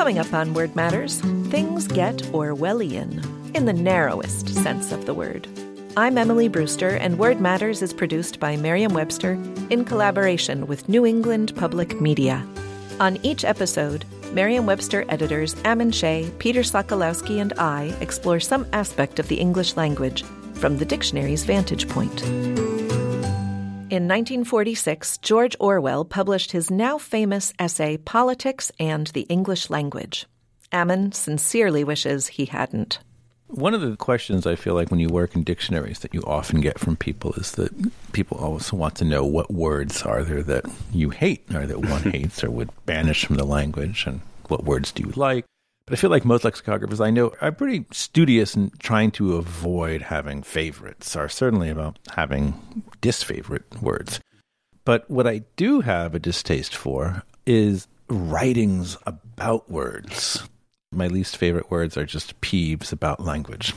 Coming up on Word Matters, things get Orwellian, in the narrowest sense of the word. I'm Emily Brewster, and Word Matters is produced by Merriam Webster in collaboration with New England Public Media. On each episode, Merriam Webster editors Ammon Shea, Peter Sokolowski, and I explore some aspect of the English language from the dictionary's vantage point. In 1946, George Orwell published his now famous essay, Politics and the English Language. Ammon sincerely wishes he hadn't. One of the questions I feel like when you work in dictionaries that you often get from people is that people always want to know what words are there that you hate or that one hates or would banish from the language and what words do you like. But I feel like most lexicographers I know are pretty studious in trying to avoid having favorites, or certainly about having disfavorite words. But what I do have a distaste for is writings about words. My least favorite words are just peeves about language.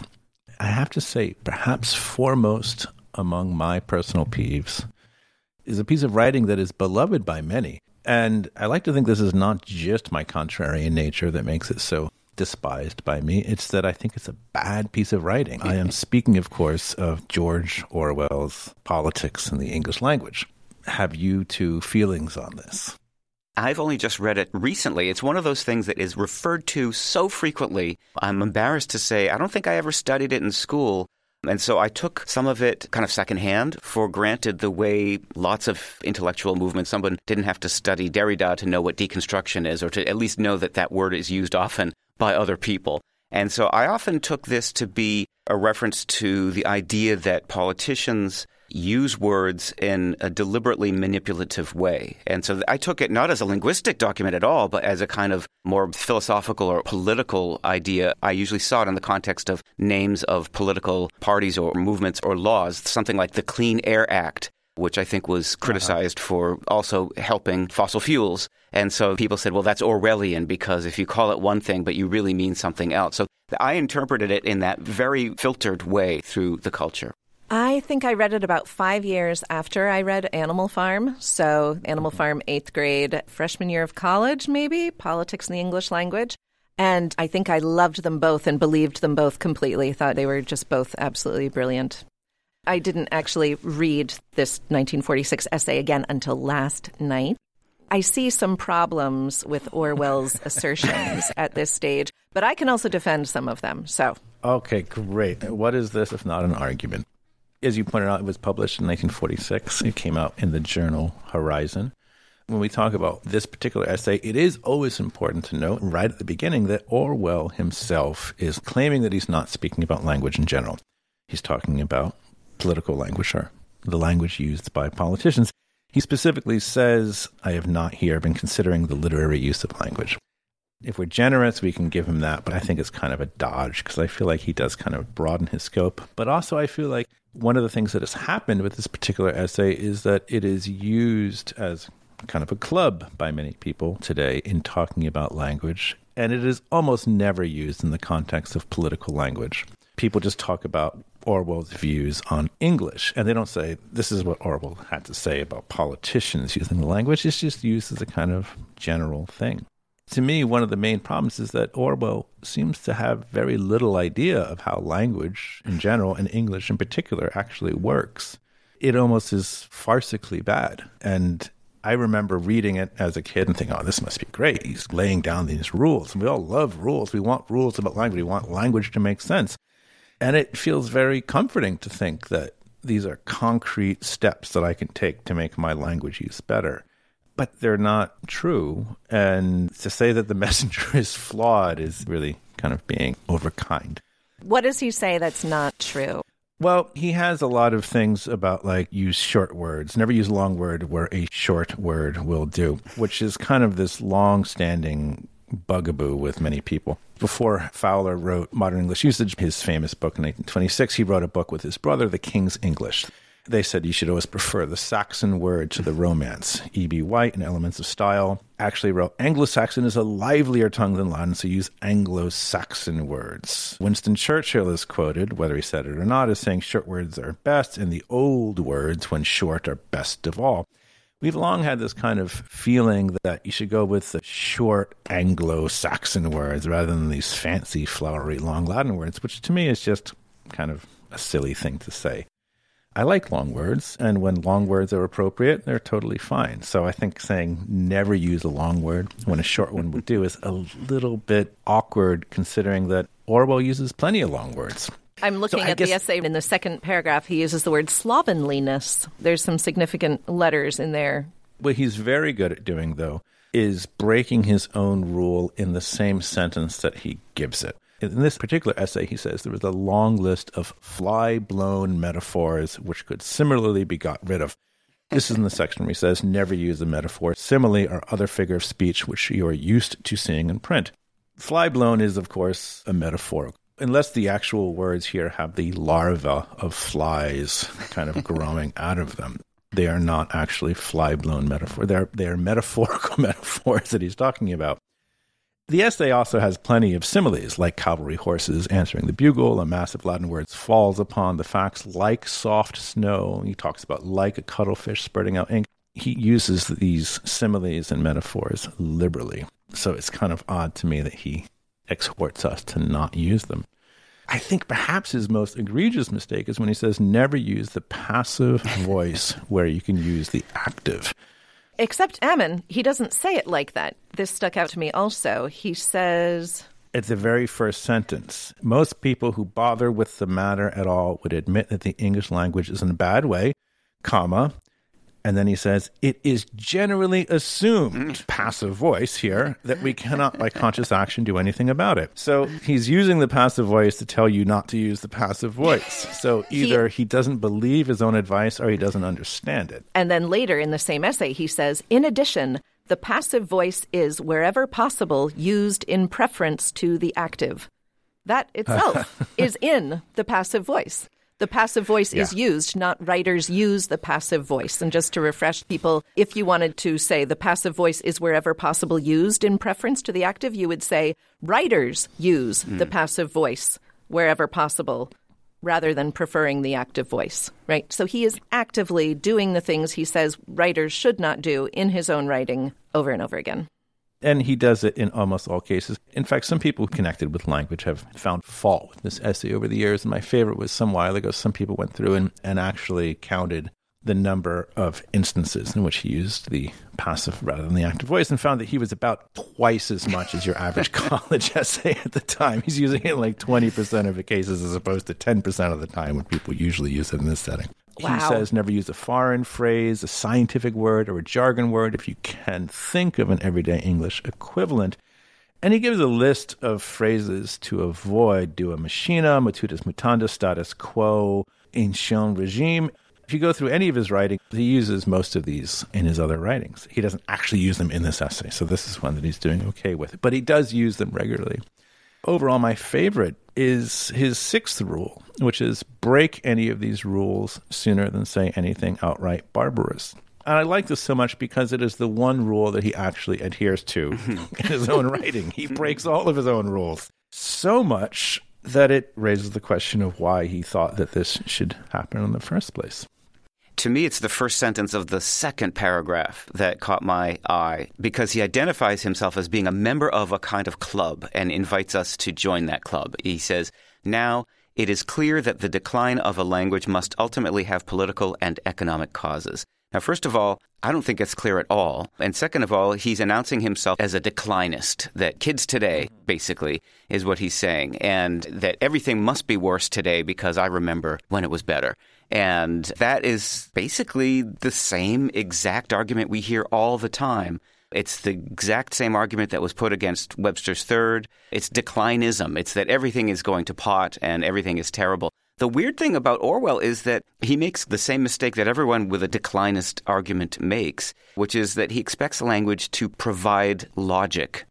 I have to say, perhaps foremost among my personal peeves is a piece of writing that is beloved by many, and I like to think this is not just my contrarian nature that makes it so despised by me. It's that I think it's a bad piece of writing. I am speaking, of course, of George Orwell's Politics in the English Language. Have you two feelings on this? I've only just read it recently. It's one of those things that is referred to so frequently. I'm embarrassed to say I don't think I ever studied it in school. And so I took some of it kind of secondhand for granted the way lots of intellectual movements, someone didn't have to study Derrida to know what deconstruction is or to at least know that that word is used often by other people. And so I often took this to be a reference to the idea that politicians use words in a deliberately manipulative way. And so I took it not as a linguistic document at all, but as a kind of more philosophical or political idea. I usually saw it in the context of names of political parties or movements or laws, something like the Clean Air Act which I think was uh-huh. criticized uh-huh. for also helping fossil fuels. And so people said, well, that's Orwellian because if you call it one thing, but you really mean something else. So I interpreted it in that very filtered way through the culture. I think I read it about five years after I read Animal Farm. So, Animal mm-hmm. Farm, eighth grade, freshman year of college, maybe, politics in the English language. And I think I loved them both and believed them both completely. Thought they were just both absolutely brilliant. I didn't actually read this 1946 essay again until last night. I see some problems with Orwell's assertions at this stage, but I can also defend some of them. So, okay, great. What is this if not an argument? As you pointed out, it was published in 1946. It came out in the journal Horizon. When we talk about this particular essay, it is always important to note right at the beginning that Orwell himself is claiming that he's not speaking about language in general. He's talking about political language or the language used by politicians. He specifically says, I have not here been considering the literary use of language. If we're generous, we can give him that, but I think it's kind of a dodge because I feel like he does kind of broaden his scope. But also, I feel like one of the things that has happened with this particular essay is that it is used as kind of a club by many people today in talking about language, and it is almost never used in the context of political language. People just talk about Orwell's views on English, and they don't say, This is what Orwell had to say about politicians using the language. It's just used as a kind of general thing to me, one of the main problems is that Orwell seems to have very little idea of how language in general and English in particular actually works. It almost is farcically bad. And I remember reading it as a kid and thinking, oh, this must be great. He's laying down these rules. And we all love rules. We want rules about language. We want language to make sense. And it feels very comforting to think that these are concrete steps that I can take to make my language use better but they're not true. And to say that the messenger is flawed is really kind of being overkind. What does he say that's not true? Well, he has a lot of things about like use short words, never use a long word where a short word will do, which is kind of this long standing bugaboo with many people. Before Fowler wrote Modern English Usage, his famous book in 1926, he wrote a book with his brother, The King's English. They said you should always prefer the Saxon word to the Romance. E.B. White in Elements of Style actually wrote Anglo Saxon is a livelier tongue than Latin, so use Anglo Saxon words. Winston Churchill is quoted, whether he said it or not, as saying short words are best and the old words, when short, are best of all We've long had this kind of feeling that you should go with the short Anglo Saxon words rather than these fancy, flowery, long Latin words, which to me is just kind of a silly thing to say. I like long words, and when long words are appropriate, they're totally fine. So I think saying never use a long word when a short one would do is a little bit awkward considering that Orwell uses plenty of long words. I'm looking so at guess, the essay in the second paragraph. He uses the word slovenliness. There's some significant letters in there. What he's very good at doing, though, is breaking his own rule in the same sentence that he gives it. In this particular essay, he says there was a long list of fly blown metaphors which could similarly be got rid of. This is in the section where he says, never use a metaphor, simile, or other figure of speech which you are used to seeing in print. Fly blown is, of course, a metaphor unless the actual words here have the larva of flies kind of growing out of them, they are not actually fly blown metaphor. They're they're metaphorical metaphors that he's talking about. The essay also has plenty of similes, like cavalry horses answering the bugle, a mass of Latin words falls upon the facts like soft snow. He talks about like a cuttlefish spurting out ink. He uses these similes and metaphors liberally. So it's kind of odd to me that he exhorts us to not use them. I think perhaps his most egregious mistake is when he says never use the passive voice where you can use the active. Except Ammon, he doesn't say it like that. This stuck out to me also. He says. It's the very first sentence. Most people who bother with the matter at all would admit that the English language is in a bad way, comma, and then he says, it is generally assumed, mm. passive voice here, that we cannot, by conscious action, do anything about it. So he's using the passive voice to tell you not to use the passive voice. So either he, he doesn't believe his own advice or he doesn't understand it. And then later in the same essay, he says, in addition, the passive voice is, wherever possible, used in preference to the active. That itself is in the passive voice. The passive voice yeah. is used, not writers use the passive voice. And just to refresh people, if you wanted to say the passive voice is wherever possible used in preference to the active, you would say writers use mm. the passive voice wherever possible rather than preferring the active voice, right? So he is actively doing the things he says writers should not do in his own writing over and over again. And he does it in almost all cases. In fact, some people connected with language have found fault with this essay over the years. And my favorite was some while ago, some people went through and, and actually counted the number of instances in which he used the passive rather than the active voice and found that he was about twice as much as your average college essay at the time. He's using it like 20% of the cases as opposed to 10% of the time when people usually use it in this setting. Wow. He says never use a foreign phrase, a scientific word, or a jargon word if you can think of an everyday English equivalent. And he gives a list of phrases to avoid dua machina, mutatis mutandis, status quo, ancien regime. If you go through any of his writing, he uses most of these in his other writings. He doesn't actually use them in this essay, so this is one that he's doing okay with. But he does use them regularly. Overall, my favorite is his sixth rule, which is break any of these rules sooner than say anything outright barbarous. And I like this so much because it is the one rule that he actually adheres to in his own writing. He breaks all of his own rules so much that it raises the question of why he thought that this should happen in the first place. To me, it's the first sentence of the second paragraph that caught my eye because he identifies himself as being a member of a kind of club and invites us to join that club. He says, Now it is clear that the decline of a language must ultimately have political and economic causes. Now, first of all, I don't think it's clear at all. And second of all, he's announcing himself as a declinist, that kids today, basically, is what he's saying, and that everything must be worse today because I remember when it was better. And that is basically the same exact argument we hear all the time. It's the exact same argument that was put against Webster's third. It's declinism. It's that everything is going to pot and everything is terrible. The weird thing about Orwell is that he makes the same mistake that everyone with a declinist argument makes, which is that he expects language to provide logic.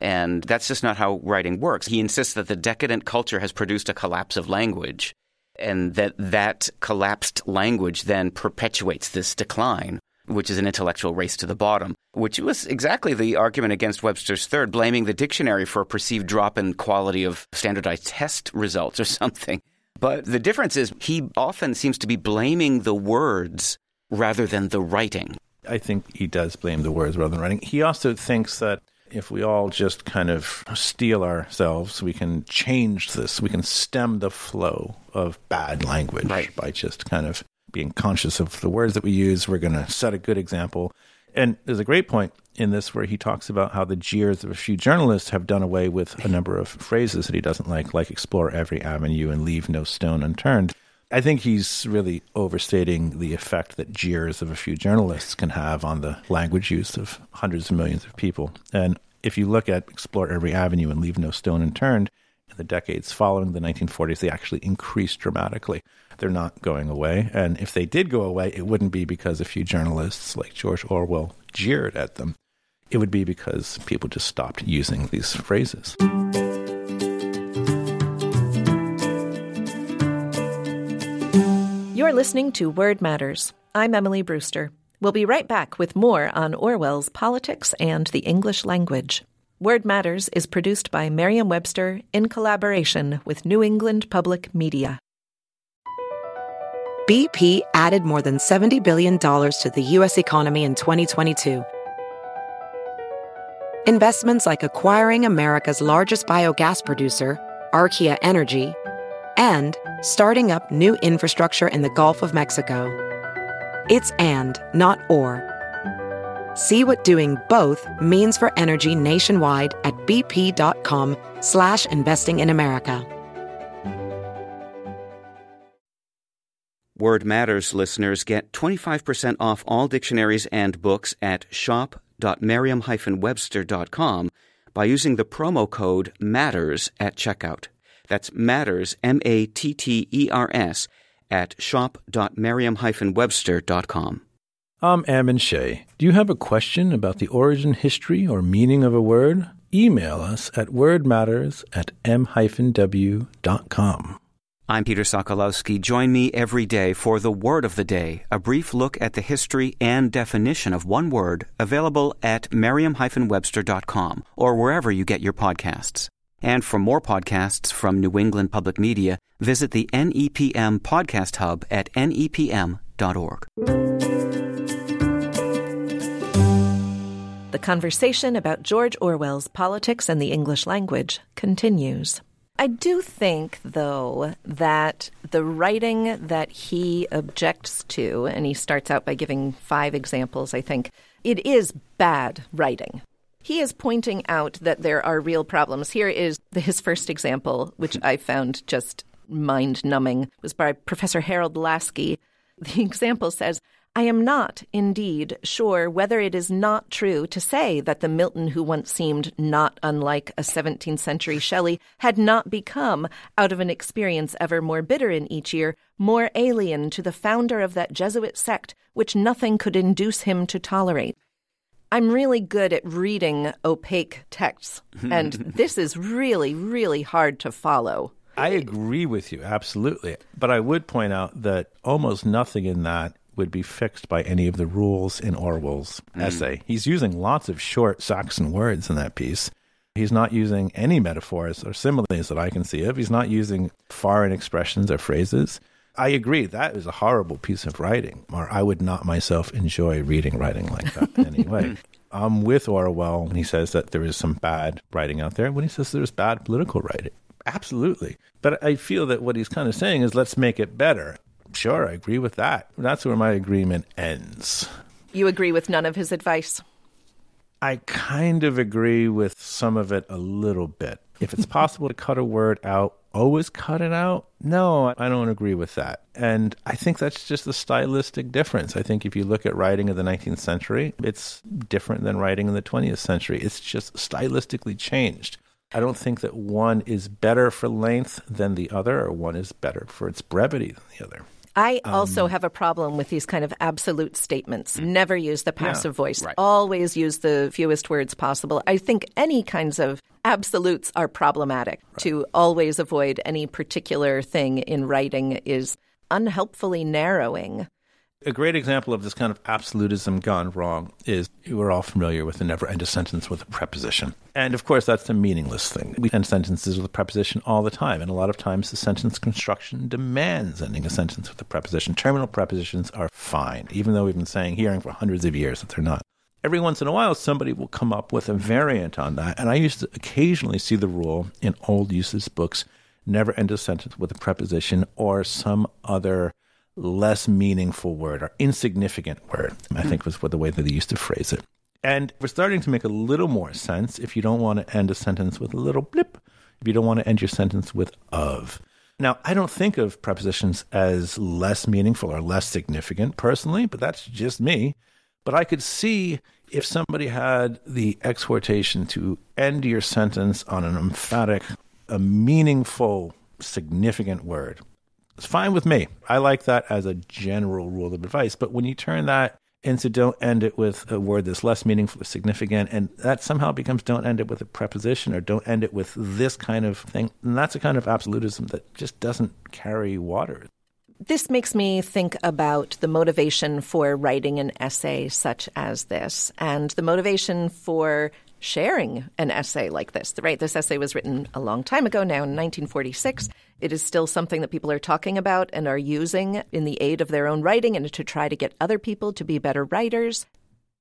And that's just not how writing works. He insists that the decadent culture has produced a collapse of language and that that collapsed language then perpetuates this decline which is an intellectual race to the bottom, which was exactly the argument against Webster's third, blaming the dictionary for a perceived drop in quality of standardized test results or something. But the difference is he often seems to be blaming the words rather than the writing. I think he does blame the words rather than writing. He also thinks that if we all just kind of steel ourselves, we can change this. We can stem the flow of bad language right. by just kind of being conscious of the words that we use. We're going to set a good example. And there's a great point in this where he talks about how the jeers of a few journalists have done away with a number of phrases that he doesn't like, like explore every avenue and leave no stone unturned. I think he's really overstating the effect that jeers of a few journalists can have on the language use of hundreds of millions of people. And if you look at Explore Every Avenue and Leave No Stone Unturned, in the decades following the 1940s, they actually increased dramatically. They're not going away. And if they did go away, it wouldn't be because a few journalists like George Orwell jeered at them. It would be because people just stopped using these phrases. You're listening to Word Matters. I'm Emily Brewster. We'll be right back with more on Orwell's politics and the English language. Word Matters is produced by Merriam Webster in collaboration with New England Public Media. BP added more than $70 billion to the U.S. economy in 2022. Investments like acquiring America's largest biogas producer, Archaea Energy, and starting up new infrastructure in the Gulf of Mexico. It's and, not or. See what doing both means for energy nationwide at bp.com slash investing in America. Word Matters listeners get 25% off all dictionaries and books at shop.merriam-webster.com by using the promo code MATTERS at checkout. That's Matters, M A T T E R S, at shop.merriam-webster.com. I'm Ammon Shea. Do you have a question about the origin, history, or meaning of a word? Email us at wordmatters at m-w.com. I'm Peter Sokolowski. Join me every day for the Word of the Day, a brief look at the history and definition of one word, available at merriam-webster.com or wherever you get your podcasts. And for more podcasts from New England Public Media, visit the NEPM Podcast Hub at nepm.org. The conversation about George Orwell's politics and the English language continues. I do think, though, that the writing that he objects to, and he starts out by giving five examples, I think, it is bad writing. He is pointing out that there are real problems. Here is his first example, which I found just mind numbing, was by Professor Harold Laski. The example says, I am not, indeed, sure whether it is not true to say that the Milton who once seemed not unlike a 17th century Shelley had not become, out of an experience ever more bitter in each year, more alien to the founder of that Jesuit sect which nothing could induce him to tolerate. I'm really good at reading opaque texts, and this is really, really hard to follow. I agree with you, absolutely. But I would point out that almost nothing in that would be fixed by any of the rules in Orwell's hmm. essay. He's using lots of short Saxon words in that piece. He's not using any metaphors or similes that I can see of. He's not using foreign expressions or phrases. I agree, that is a horrible piece of writing, or I would not myself enjoy reading writing like that anyway. I'm with Orwell when he says that there is some bad writing out there, when he says there's bad political writing. Absolutely. But I feel that what he's kind of saying is let's make it better. Sure, I agree with that. That's where my agreement ends. You agree with none of his advice? I kind of agree with some of it a little bit. If it's possible to cut a word out, always cut it out. No, I don't agree with that. And I think that's just a stylistic difference. I think if you look at writing of the 19th century, it's different than writing in the 20th century. It's just stylistically changed. I don't think that one is better for length than the other, or one is better for its brevity than the other. I um, also have a problem with these kind of absolute statements. Mm. Never use the passive voice. Always use the fewest words possible. I think any kinds of absolutes are problematic. To always avoid any particular thing in writing is unhelpfully narrowing. A great example of this kind of absolutism gone wrong is we're all familiar with the never end a sentence with a preposition. And of course, that's a meaningless thing. We end sentences with a preposition all the time. And a lot of times, the sentence construction demands ending a sentence with a preposition. Terminal prepositions are fine, even though we've been saying, hearing for hundreds of years that they're not. Every once in a while, somebody will come up with a variant on that. And I used to occasionally see the rule in old usage books never end a sentence with a preposition or some other less meaningful word or insignificant word, I hmm. think was what the way that they used to phrase it. And we're starting to make a little more sense if you don't want to end a sentence with a little blip, if you don't want to end your sentence with of. Now, I don't think of prepositions as less meaningful or less significant personally, but that's just me. But I could see if somebody had the exhortation to end your sentence on an emphatic, a meaningful, significant word, it's fine with me. I like that as a general rule of advice. But when you turn that into don't end it with a word that's less meaningful or significant, and that somehow becomes don't end it with a preposition or don't end it with this kind of thing, and that's a kind of absolutism that just doesn't carry water. This makes me think about the motivation for writing an essay such as this and the motivation for sharing an essay like this. Right, this essay was written a long time ago now in 1946. It is still something that people are talking about and are using in the aid of their own writing and to try to get other people to be better writers.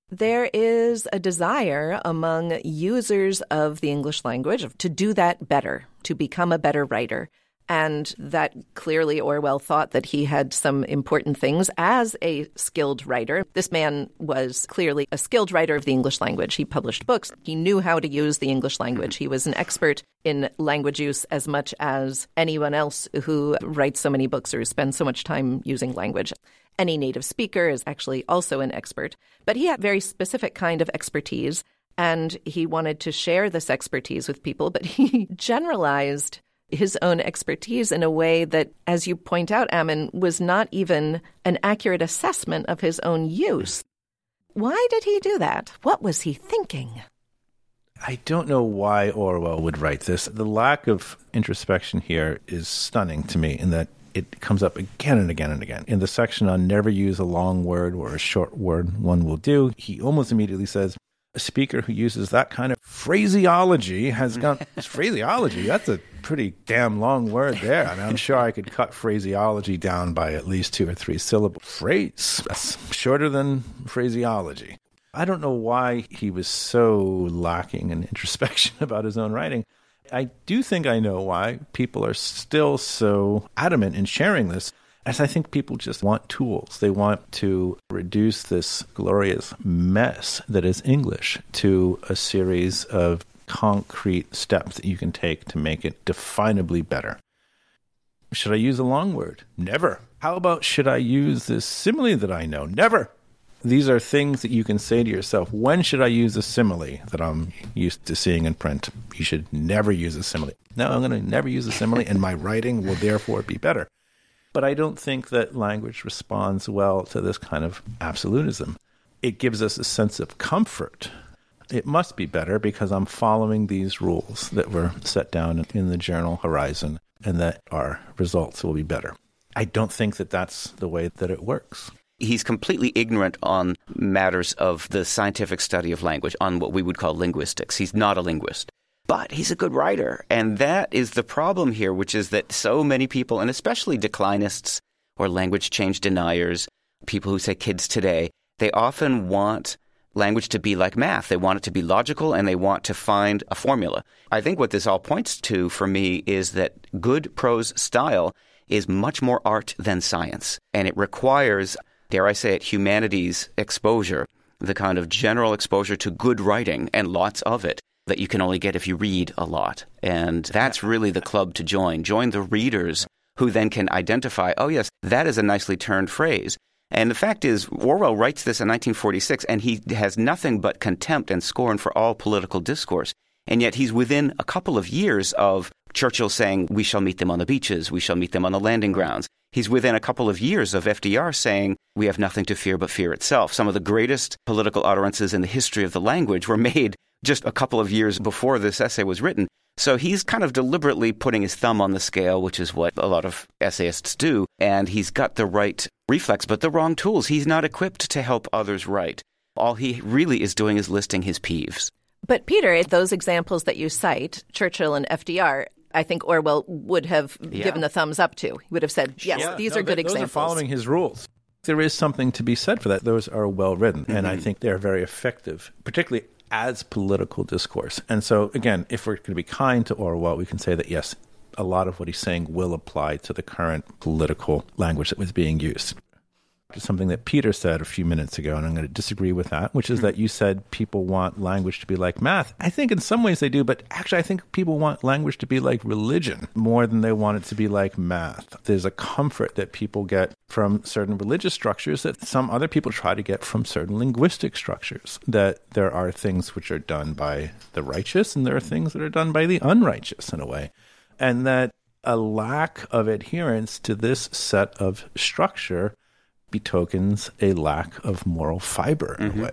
There is a desire among users of the English language to do that better, to become a better writer. And that clearly Orwell thought that he had some important things as a skilled writer. This man was clearly a skilled writer of the English language. He published books. He knew how to use the English language. He was an expert in language use as much as anyone else who writes so many books or spends so much time using language. Any native speaker is actually also an expert, but he had very specific kind of expertise and he wanted to share this expertise with people, but he generalized his own expertise in a way that, as you point out, Ammon, was not even an accurate assessment of his own use. Why did he do that? What was he thinking? I don't know why Orwell would write this. The lack of introspection here is stunning to me in that it comes up again and again and again. In the section on never use a long word or a short word, one will do, he almost immediately says, a speaker who uses that kind of phraseology has got phraseology. That's a pretty damn long word there. I mean, I'm sure I could cut phraseology down by at least two or three syllables. Phrase, that's shorter than phraseology. I don't know why he was so lacking in introspection about his own writing. I do think I know why people are still so adamant in sharing this as I think people just want tools. They want to reduce this glorious mess that is English to a series of concrete steps that you can take to make it definably better. Should I use a long word? Never. How about should I use this simile that I know? Never. These are things that you can say to yourself. When should I use a simile that I'm used to seeing in print? You should never use a simile. No, I'm going to never use a simile, and my writing will therefore be better. But I don't think that language responds well to this kind of absolutism. It gives us a sense of comfort. It must be better because I'm following these rules that were set down in the journal Horizon and that our results will be better. I don't think that that's the way that it works he's completely ignorant on matters of the scientific study of language, on what we would call linguistics. He's not a linguist but he's a good writer. And that is the problem here, which is that so many people, and especially declinists or language change deniers, people who say kids today, they often want language to be like math. They want it to be logical and they want to find a formula. I think what this all points to for me is that good prose style is much more art than science. And it requires, dare I say it, humanities exposure, the kind of general exposure to good writing and lots of it that you can only get if you read a lot. And that's really the club to join. Join the readers who then can identify, oh, yes, that is a nicely turned phrase. And the fact is, Orwell writes this in 1946, and he has nothing but contempt and scorn for all political discourse. And yet he's within a couple of years of Churchill saying, We shall meet them on the beaches, we shall meet them on the landing grounds. He's within a couple of years of FDR saying, We have nothing to fear but fear itself. Some of the greatest political utterances in the history of the language were made just a couple of years before this essay was written. So he's kind of deliberately putting his thumb on the scale, which is what a lot of essayists do. And he's got the right reflex, but the wrong tools. He's not equipped to help others write. All he really is doing is listing his peeves. But, Peter, those examples that you cite, Churchill and FDR, I think Orwell would have Yeah. given the thumbs up to. He would have said, yes, Yeah, these no, are good those examples. Are following his rules. There is something to be said for that. Those are well written, and I mm-hmm. think they're very effective, particularly as political discourse. And so, again, if we're going to be kind to Orwell, we can say that yes, a lot of what he's saying will apply to the current political language that was being used. Something that Peter said a few minutes ago, and I'm going to disagree with that, which is hmm. that you said people want language to be like math. I think in some ways they do, but actually, I think people want language to be like religion more than they want it to be like math. There's a comfort that people get from certain religious structures that some other people try to get from certain linguistic structures. That there are things which are done by the righteous, and there are things that are done by the unrighteous in a way. And that a lack of adherence to this set of structure betokens a lack of moral fiber mm-hmm. in a way.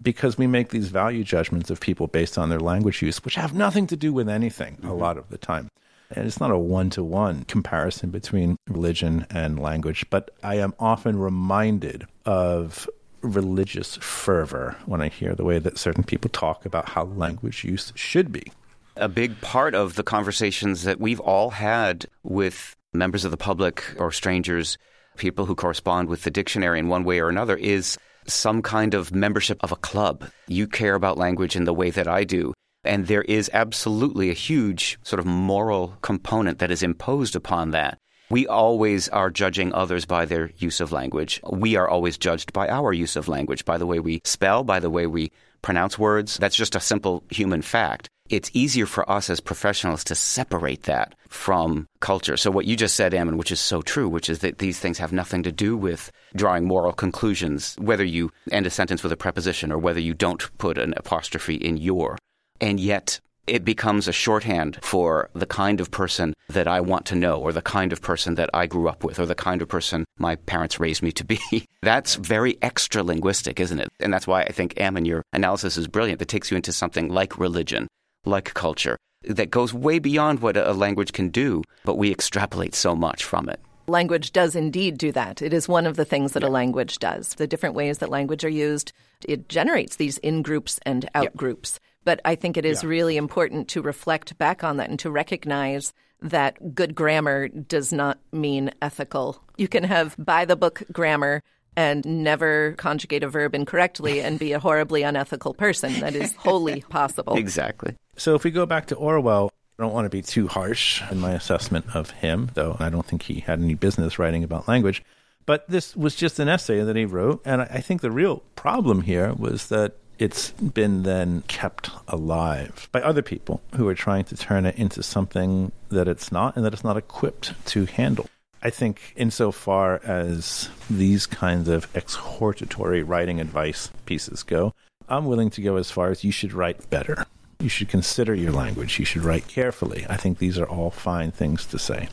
Because we make these value judgments of people based on their language use, which have nothing to do with anything a mm-hmm. lot of the time. And it's not a one to one comparison between religion and language, but I am often reminded of religious fervor when I hear the way that certain people talk about how language use should be. A big part of the conversations that we've all had with members of the public or strangers, people who correspond with the dictionary in one way or another, is some kind of membership of a club. You care about language in the way that I do. And there is absolutely a huge sort of moral component that is imposed upon that. We always are judging others by their use of language. We are always judged by our use of language, by the way we spell, by the way we pronounce words. That's just a simple human fact. It's easier for us as professionals to separate that from culture. So, what you just said, Ammon, which is so true, which is that these things have nothing to do with drawing moral conclusions, whether you end a sentence with a preposition or whether you don't put an apostrophe in your. And yet, it becomes a shorthand for the kind of person that I want to know, or the kind of person that I grew up with, or the kind of person my parents raised me to be. that's very extra linguistic, isn't it? And that's why I think, Ammon, your analysis is brilliant. That takes you into something like religion, like culture, that goes way beyond what a language can do, but we extrapolate so much from it. Language does indeed do that. It is one of the things that a language does. The different ways that language are used, it generates these in groups and out groups. But I think it is really important to reflect back on that and to recognize that good grammar does not mean ethical. You can have by the book grammar and never conjugate a verb incorrectly and be a horribly unethical person. That is wholly possible. Exactly. So if we go back to Orwell, I don't want to be too harsh in my assessment of him, though I don't think he had any business writing about language. But this was just an essay that he wrote. And I I think the real problem here was that it's been then kept alive by other people who are trying to turn it into something that it's not and that it's not equipped to handle. I think, insofar as these kinds of exhortatory writing advice pieces go, I'm willing to go as far as you should write better. You should consider your language. You should write carefully. I think these are all fine things to say.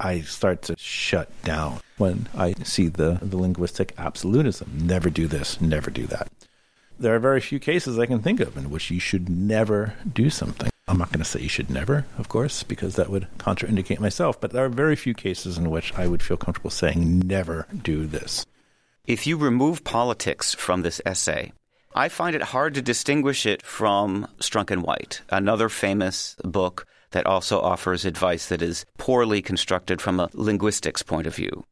I start to shut down when I see the, the linguistic absolutism. Never do this, never do that. There are very few cases I can think of in which you should never do something. I'm not going to say you should never, of course, because that would contraindicate myself, but there are very few cases in which I would feel comfortable saying never do this. If you remove politics from this essay, I find it hard to distinguish it from Strunk and White, another famous book that also offers advice that is poorly constructed from a linguistics point of view.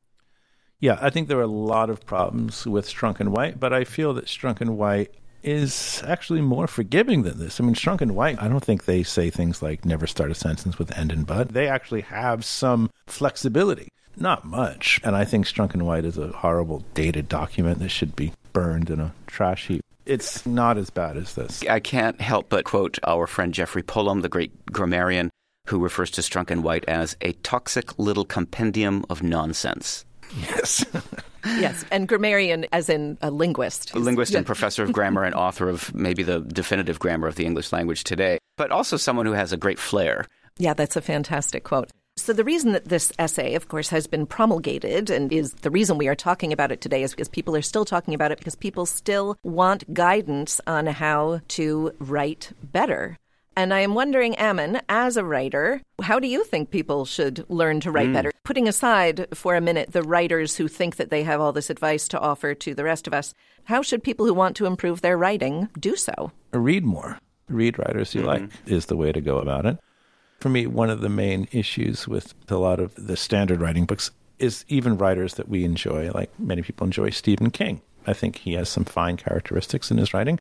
Yeah, I think there are a lot of problems with Strunk and White, but I feel that Strunk and White is actually more forgiving than this. I mean, Strunk and White, I don't think they say things like never start a sentence with end and but. They actually have some flexibility. Not much. And I think Strunk and White is a horrible dated document that should be burned in a trash heap. It's not as bad as this. I can't help but quote our friend Jeffrey Pullum, the great grammarian, who refers to Strunk and White as a toxic little compendium of nonsense. Yes. Yes, and grammarian as in a linguist. A linguist and professor of grammar and author of maybe the definitive grammar of the English language today, but also someone who has a great flair. Yeah, that's a fantastic quote. So, the reason that this essay, of course, has been promulgated and is the reason we are talking about it today is because people are still talking about it because people still want guidance on how to write better. And I am wondering, Ammon, as a writer, how do you think people should learn to write mm. better? Putting aside for a minute the writers who think that they have all this advice to offer to the rest of us, how should people who want to improve their writing do so? Read more. Read writers you mm-hmm. like is the way to go about it. For me, one of the main issues with a lot of the standard writing books is even writers that we enjoy, like many people enjoy Stephen King. I think he has some fine characteristics in his writing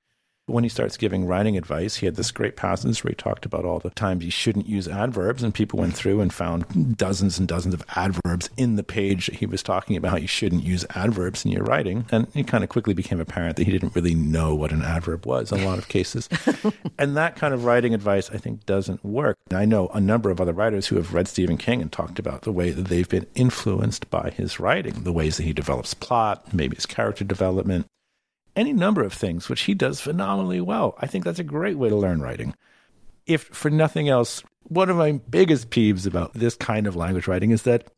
when he starts giving writing advice, he had this great passage where he talked about all the times you shouldn't use adverbs, and people went through and found dozens and dozens of adverbs in the page that he was talking about. You shouldn't use adverbs in your writing, and it kind of quickly became apparent that he didn't really know what an adverb was in a lot of cases. and that kind of writing advice, I think, doesn't work. I know a number of other writers who have read Stephen King and talked about the way that they've been influenced by his writing, the ways that he develops plot, maybe his character development any number of things, which he does phenomenally well. I think that's a great way to learn writing. If for nothing else, one of my biggest peeves about this kind of language writing is that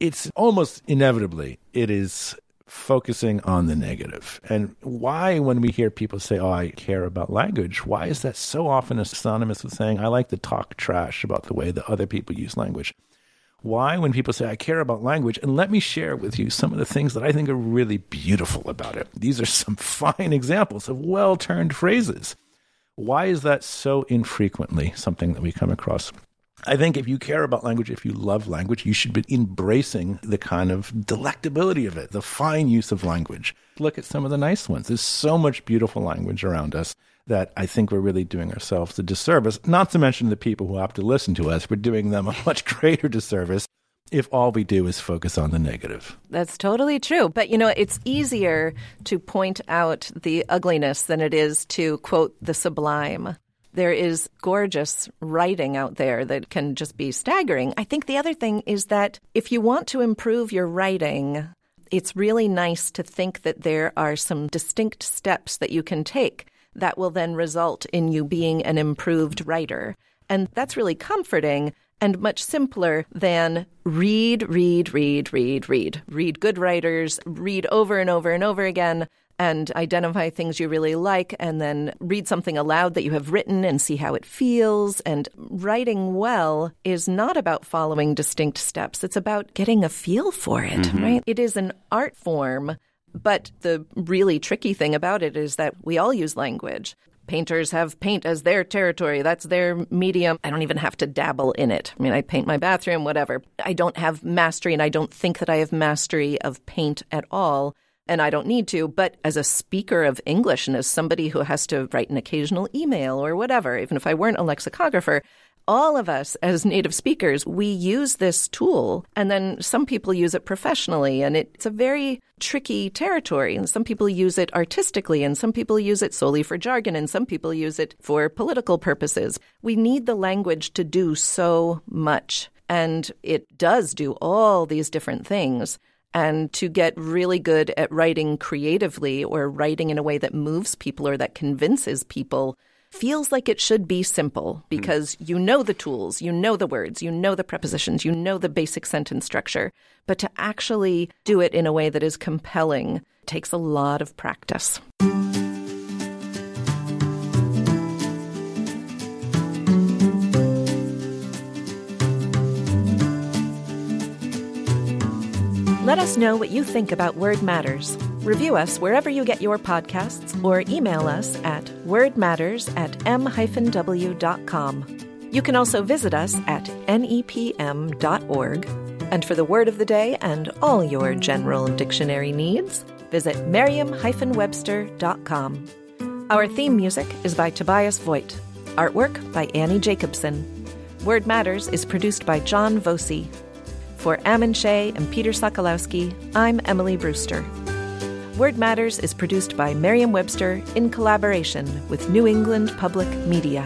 it's almost inevitably it is focusing on the negative. And why, when we hear people say, Oh, I care about language, why is that so often synonymous with saying, I like to talk trash about the way that other people use language? Why, when people say, I care about language, and let me share with you some of the things that I think are really beautiful about it. These are some fine examples of well turned phrases. Why is that so infrequently something that we come across? I think if you care about language, if you love language, you should be embracing the kind of delectability of it, the fine use of language. Look at some of the nice ones. There's so much beautiful language around us that I think we're really doing ourselves a disservice, not to mention the people who have to listen to us. We're doing them a much greater disservice if all we do is focus on the negative. That's totally true. But you know, it's easier to point out the ugliness than it is to quote the sublime. There is gorgeous writing out there that can just be staggering. I think the other thing is that if you want to improve your writing, it's really nice to think that there are some distinct steps that you can take that will then result in you being an improved writer. And that's really comforting and much simpler than read, read, read, read, read. Read good writers, read over and over and over again, and identify things you really like, and then read something aloud that you have written and see how it feels. And writing well is not about following distinct steps, it's about getting a feel for it, mm-hmm. right? It is an art form but the really tricky thing about it is that we all use language. Painters have paint as their territory. That's their medium. I don't even have to dabble in it. I mean, I paint my bathroom, whatever. I don't have mastery, and I don't think that I have mastery of paint at all. And I don't need to. But as a speaker of English and as somebody who has to write an occasional email or whatever, even if I weren't a lexicographer, all of us as native speakers, we use this tool, and then some people use it professionally, and it's a very tricky territory. And some people use it artistically, and some people use it solely for jargon, and some people use it for political purposes. We need the language to do so much, and it does do all these different things. And to get really good at writing creatively or writing in a way that moves people or that convinces people feels like it should be simple because mm. you know the tools, you know the words, you know the prepositions, you know the basic sentence structure. But to actually do it in a way that is compelling takes a lot of practice. Let us know what you think about Word Matters. Review us wherever you get your podcasts or email us at wordmatters at m-w.com. You can also visit us at nepm.org. And for the word of the day and all your general dictionary needs, visit merriam-webster.com. Our theme music is by Tobias Voigt. Artwork by Annie Jacobson. Word Matters is produced by John Voci. For Ammon Shea and Peter Sokolowski, I'm Emily Brewster. Word Matters is produced by Merriam Webster in collaboration with New England Public Media.